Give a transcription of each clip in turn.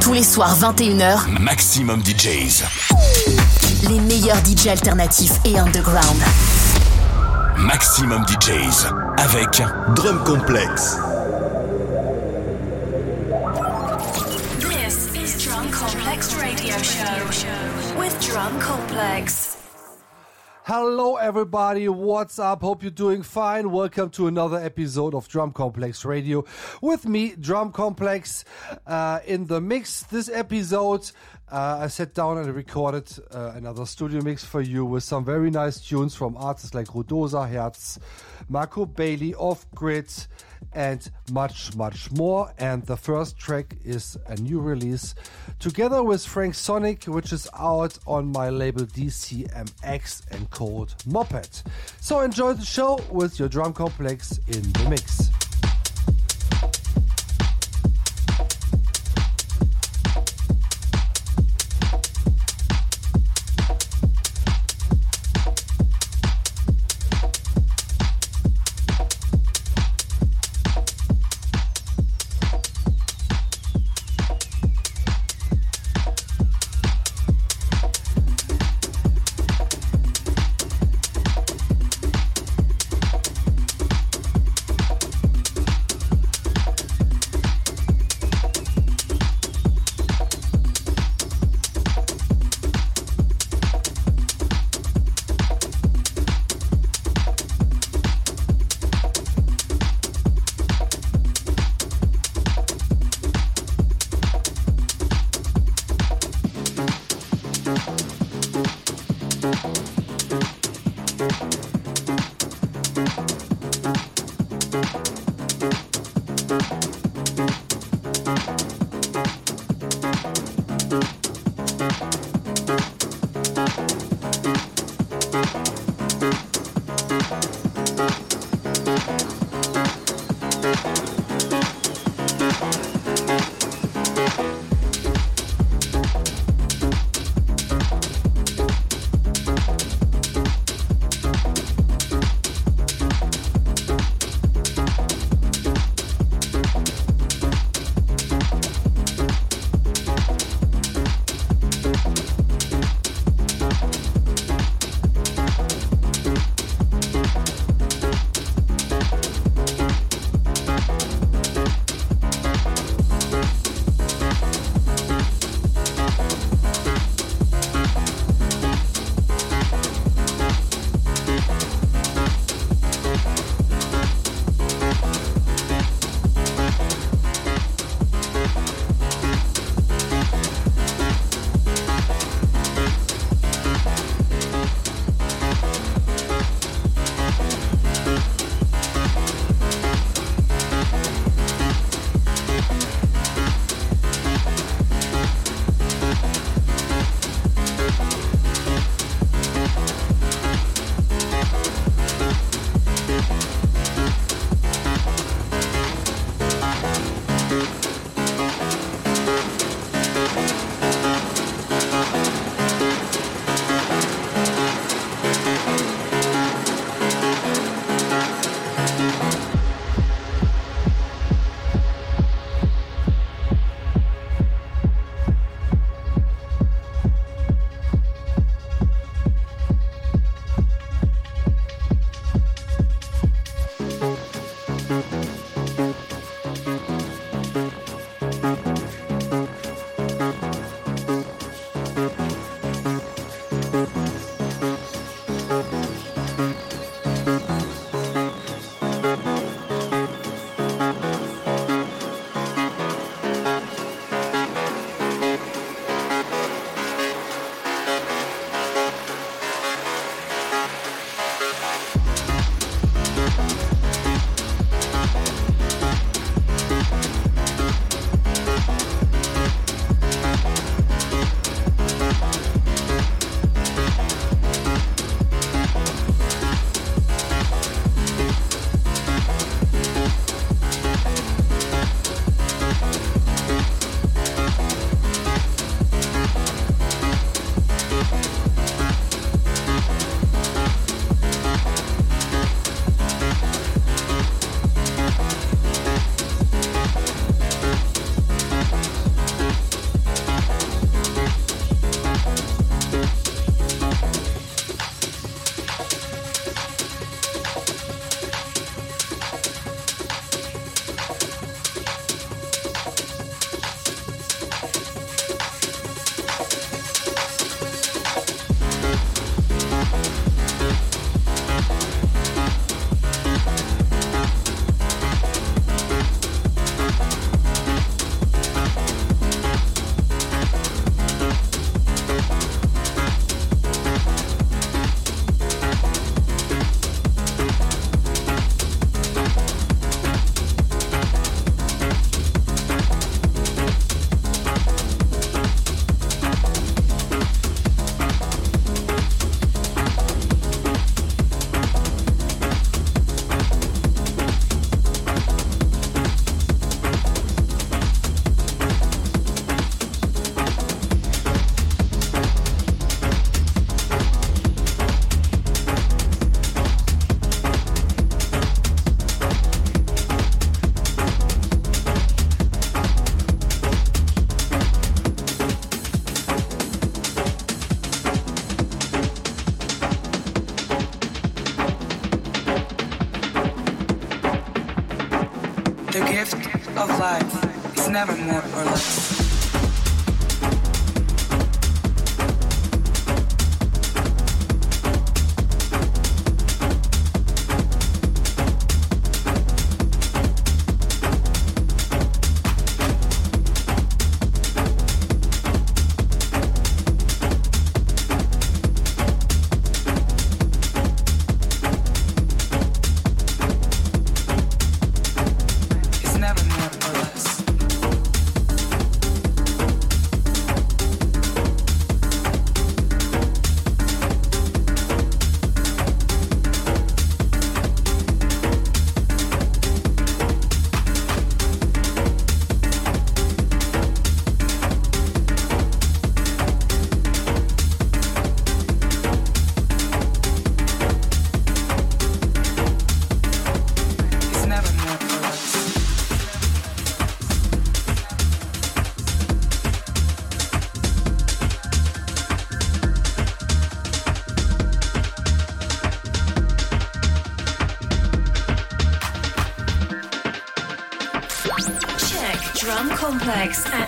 Tous les soirs 21h, Maximum DJs. les meilleurs DJ alternatifs et underground. Maximum DJs. Avec Drum Complex. This is Drum Complex Radio Show with Drum Complex. Hello, everybody. What's up? Hope you're doing fine. Welcome to another episode of Drum Complex Radio with me, Drum Complex, uh, in the mix. This episode, uh, I sat down and recorded uh, another studio mix for you with some very nice tunes from artists like Rudosa Herz, Marco Bailey, Off Grid, and much, much more. And the first track is a new release together with Frank Sonic, which is out on my label DCMX and called Moped. So enjoy the show with your drum complex in the mix.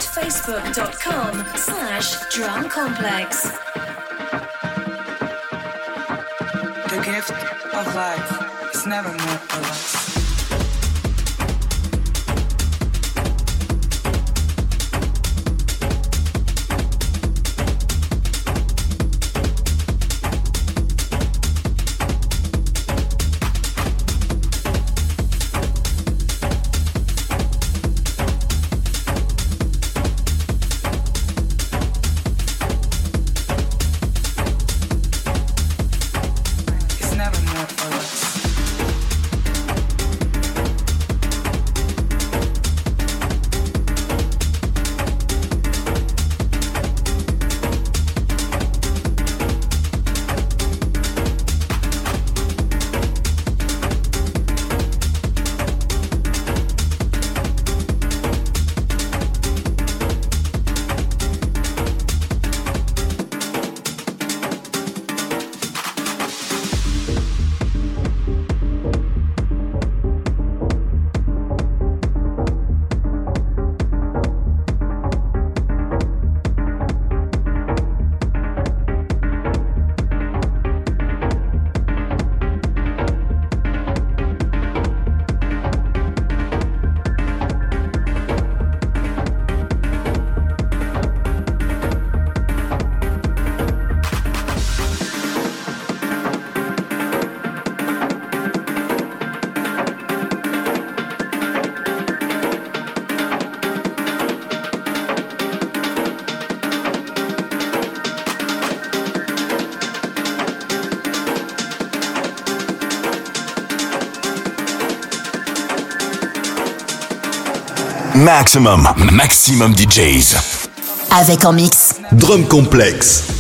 facebook.com slash Drum Complex. The gift of life is never Maximum, maximum DJs. Avec en mix. Drum Complex.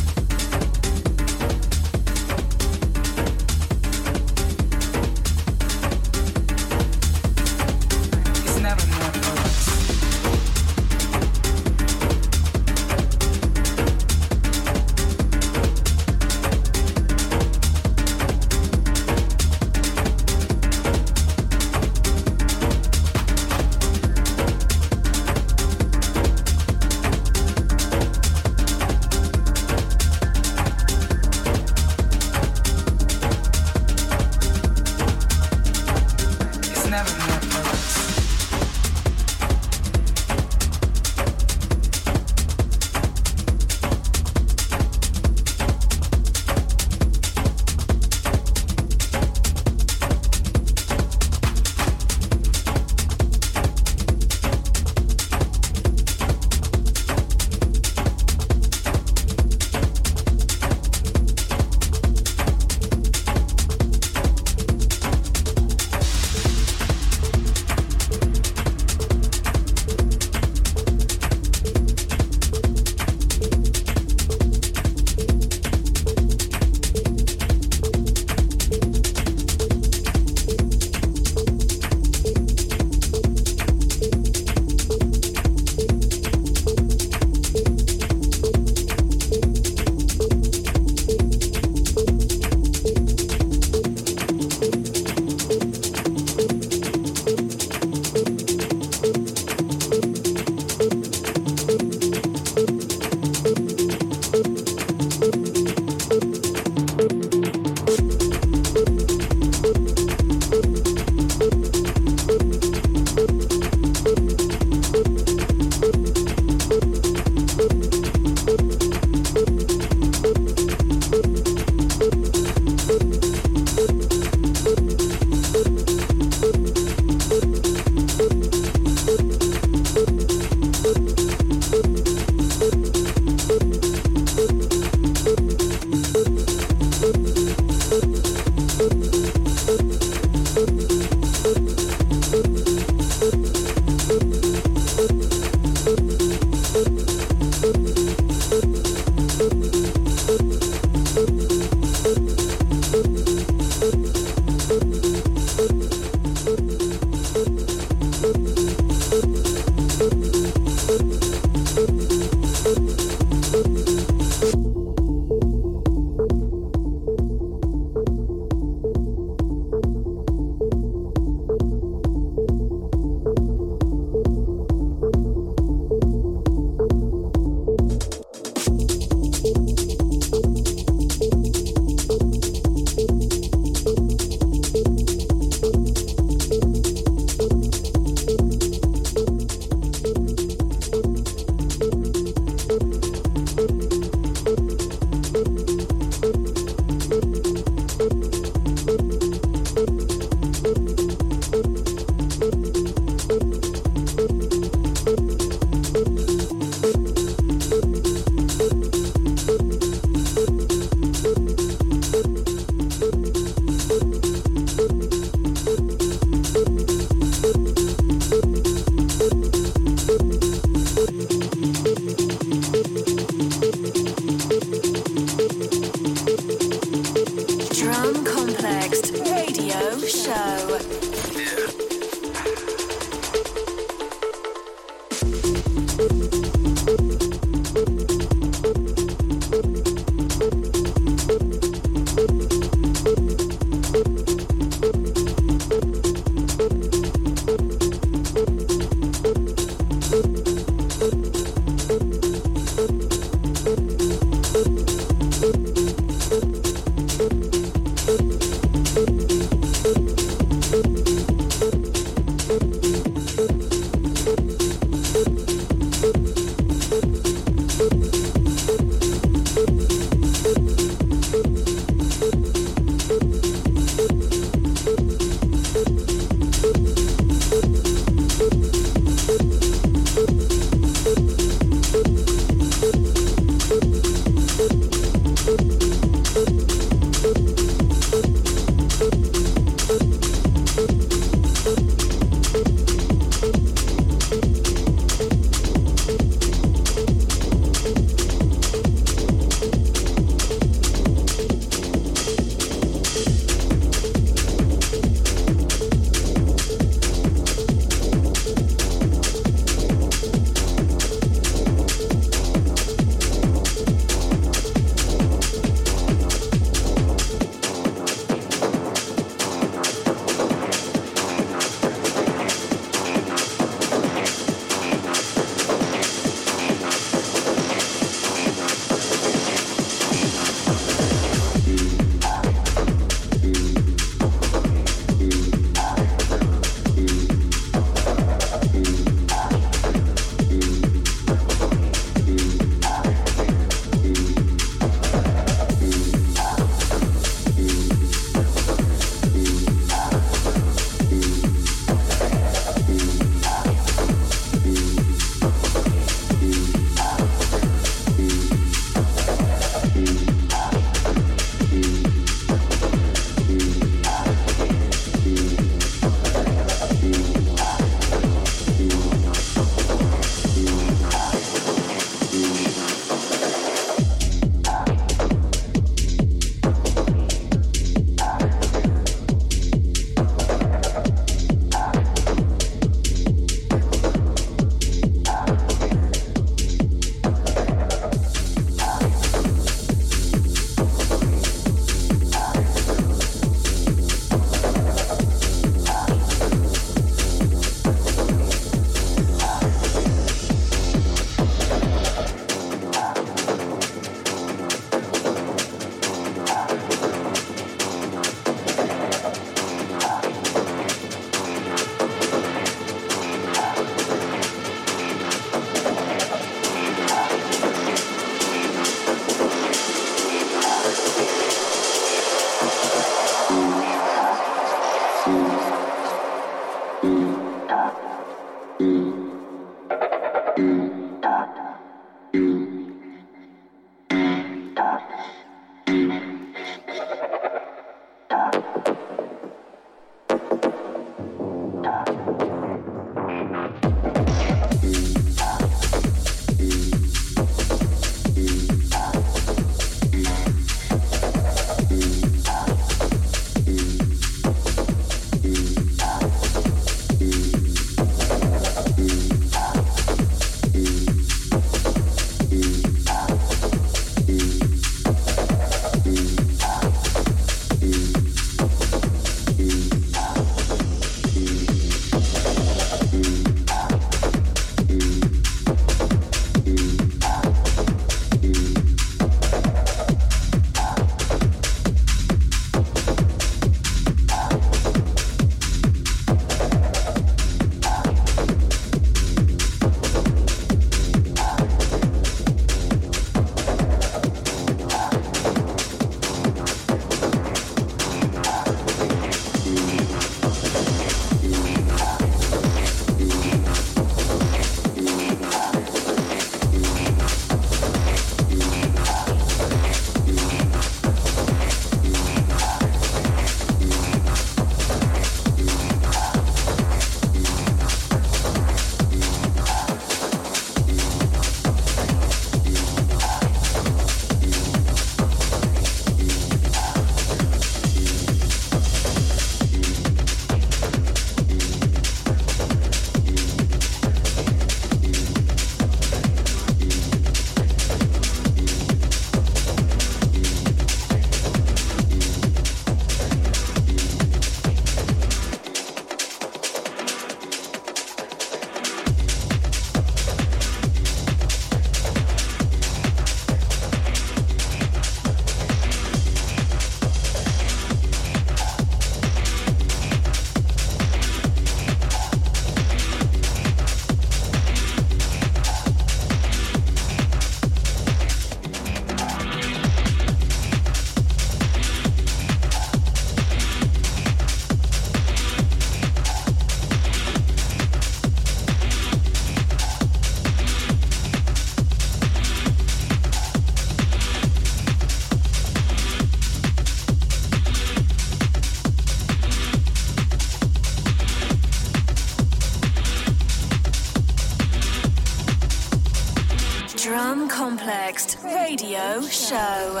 Show.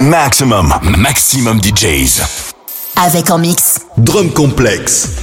Maximum, maximum DJs. Avec en mix. Drum Complex.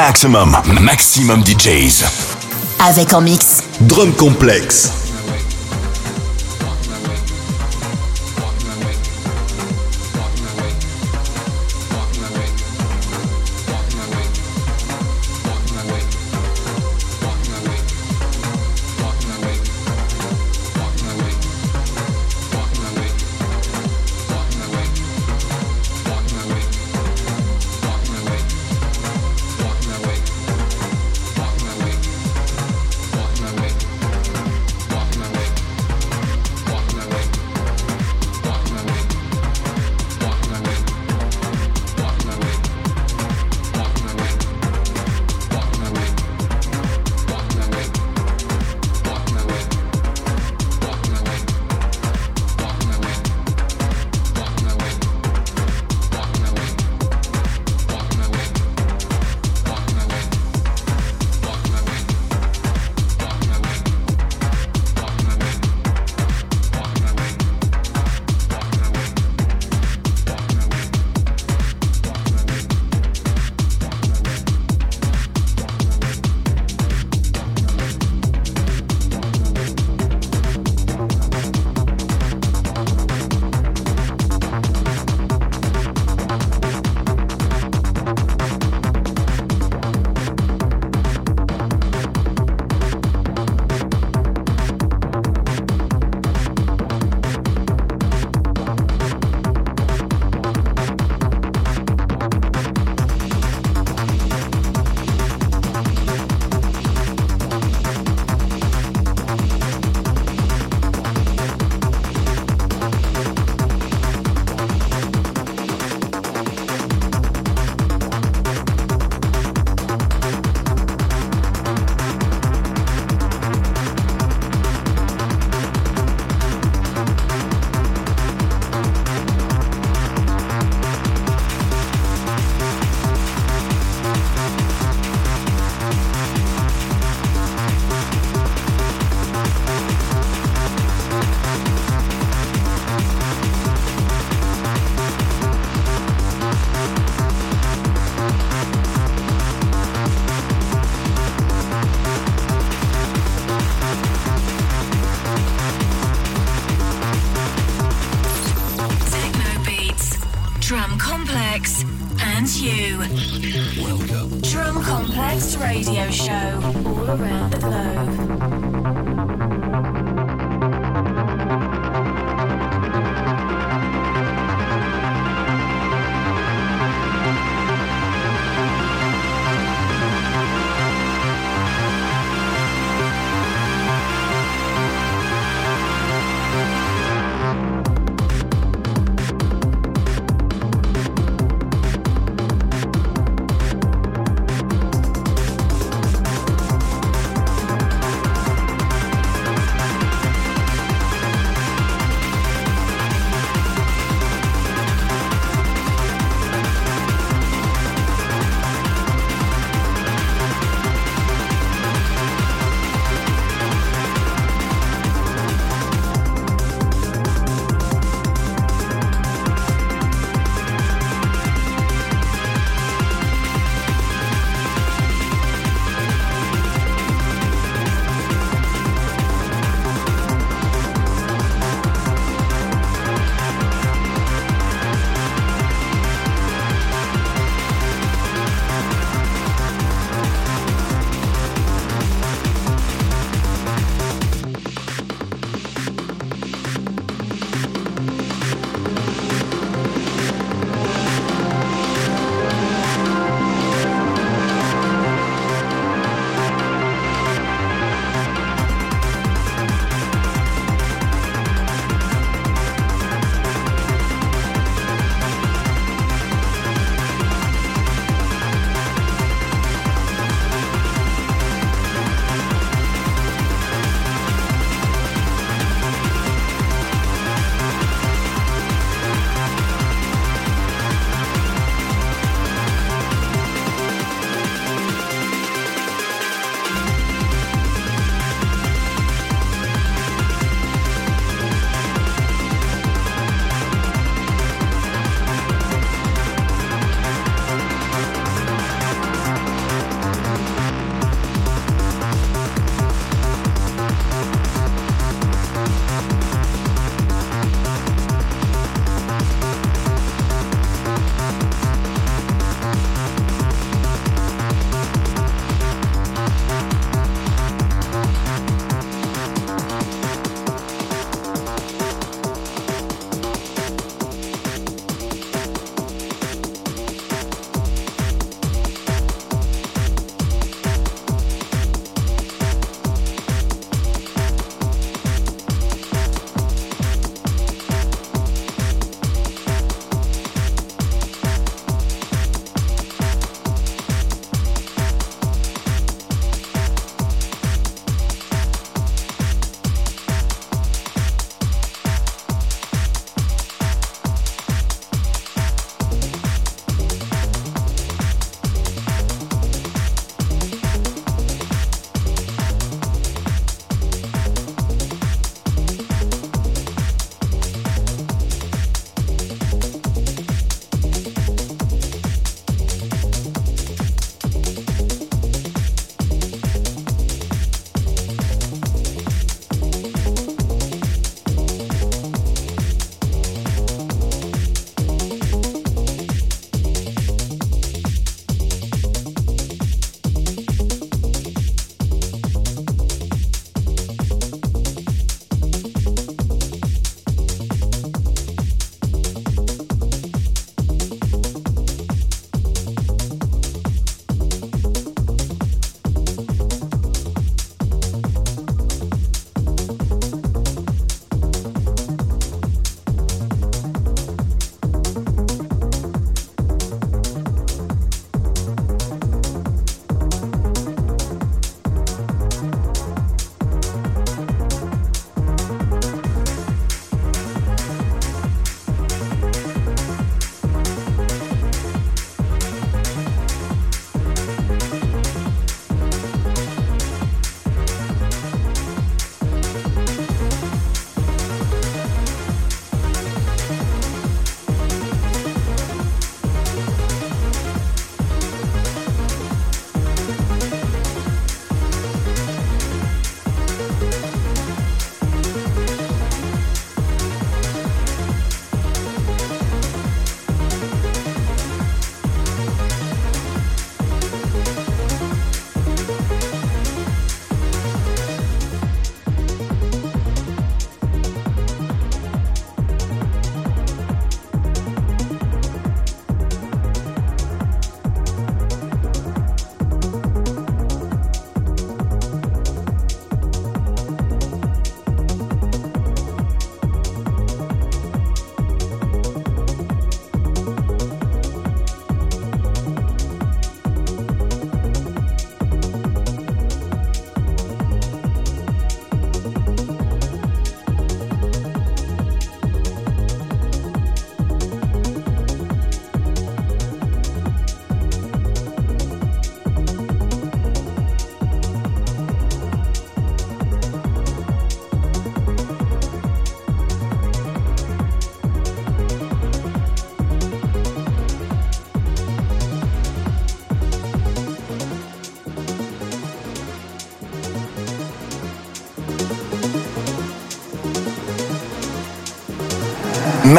Maximum, maximum DJs. Avec en mix. Drum Complex. Welcome. Drum Complex Radio Show, all around the globe.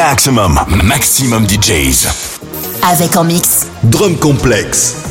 Maximum, maximum DJs. Avec en mix. Drum Complex.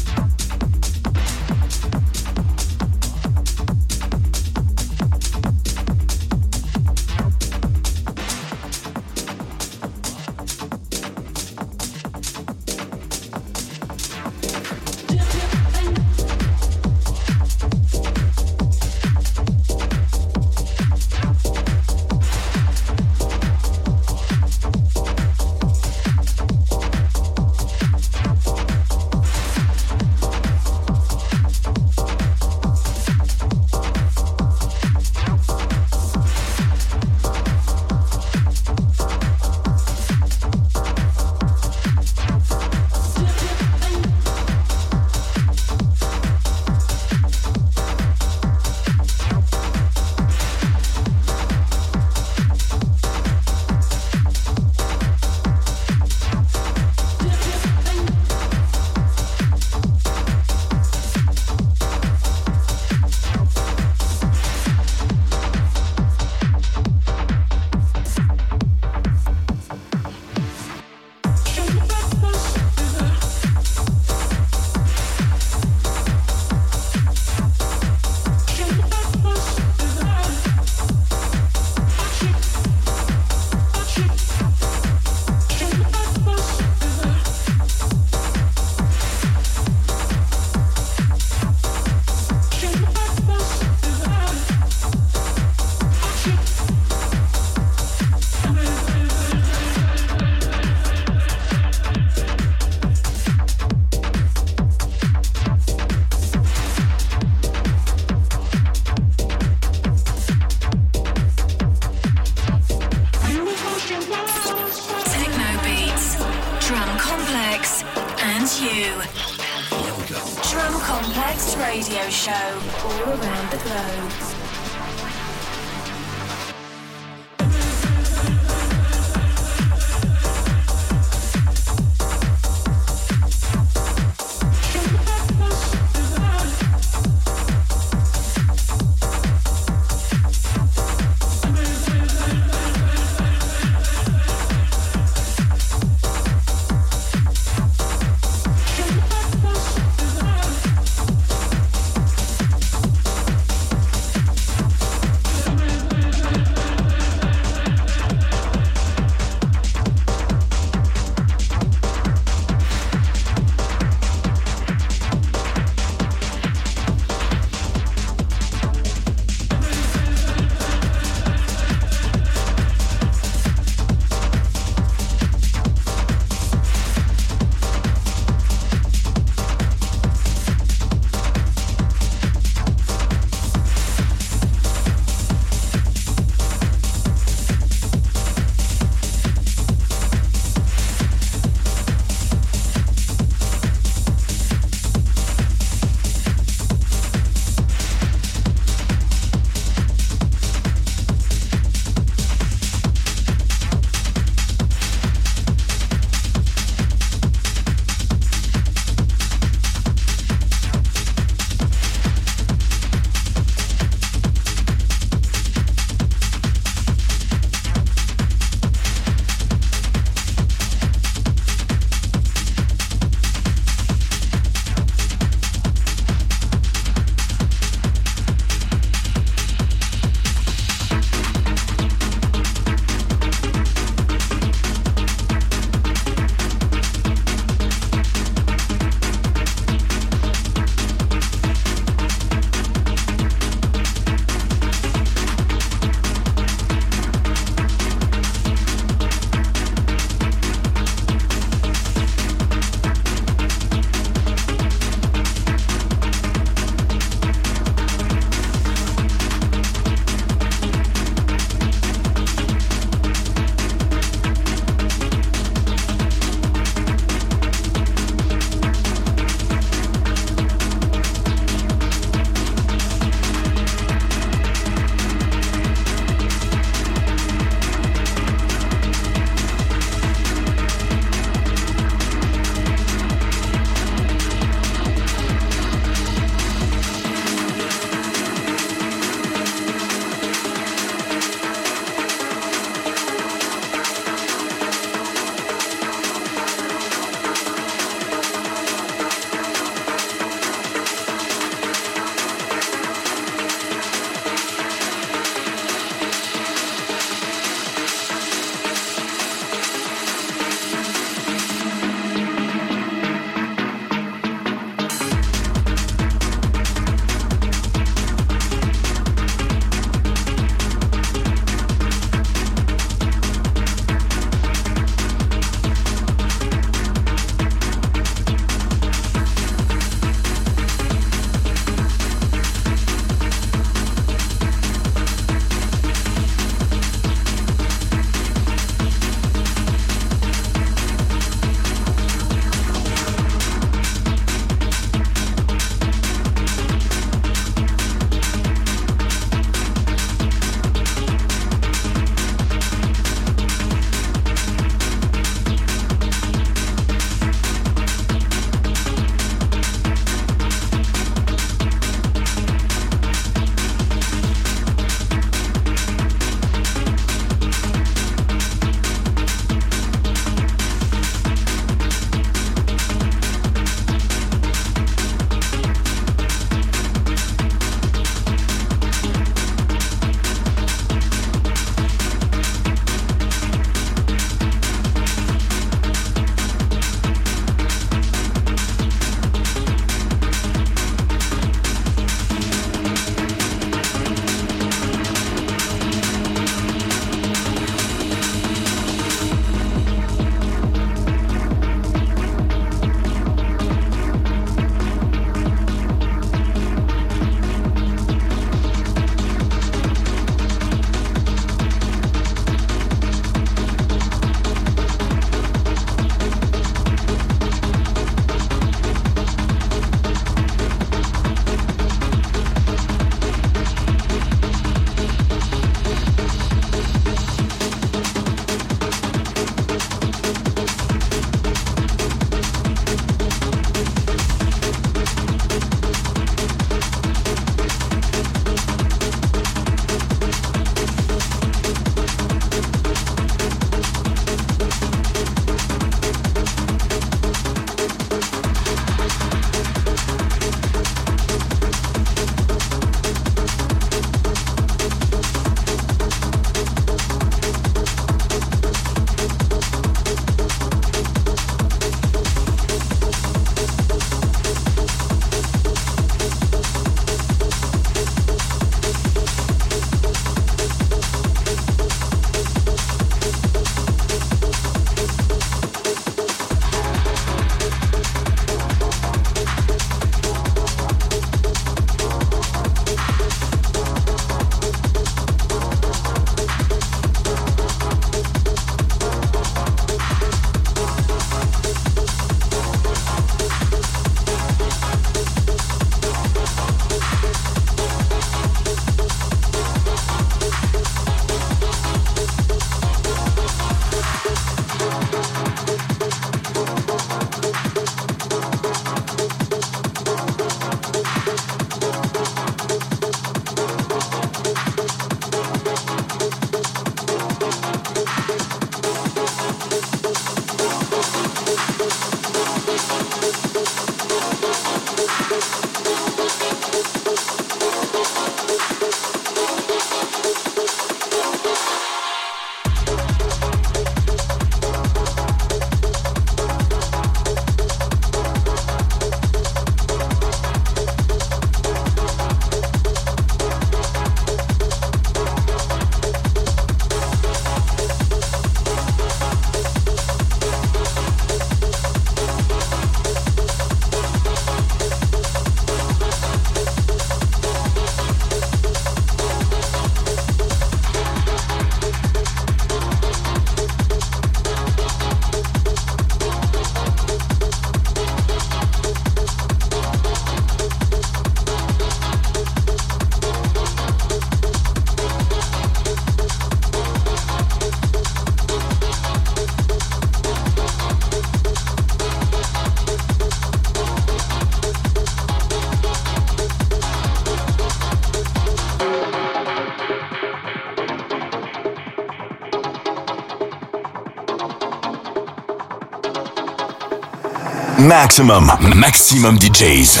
Maximum, maximum DJs.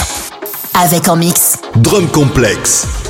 Avec en mix. Drum Complex.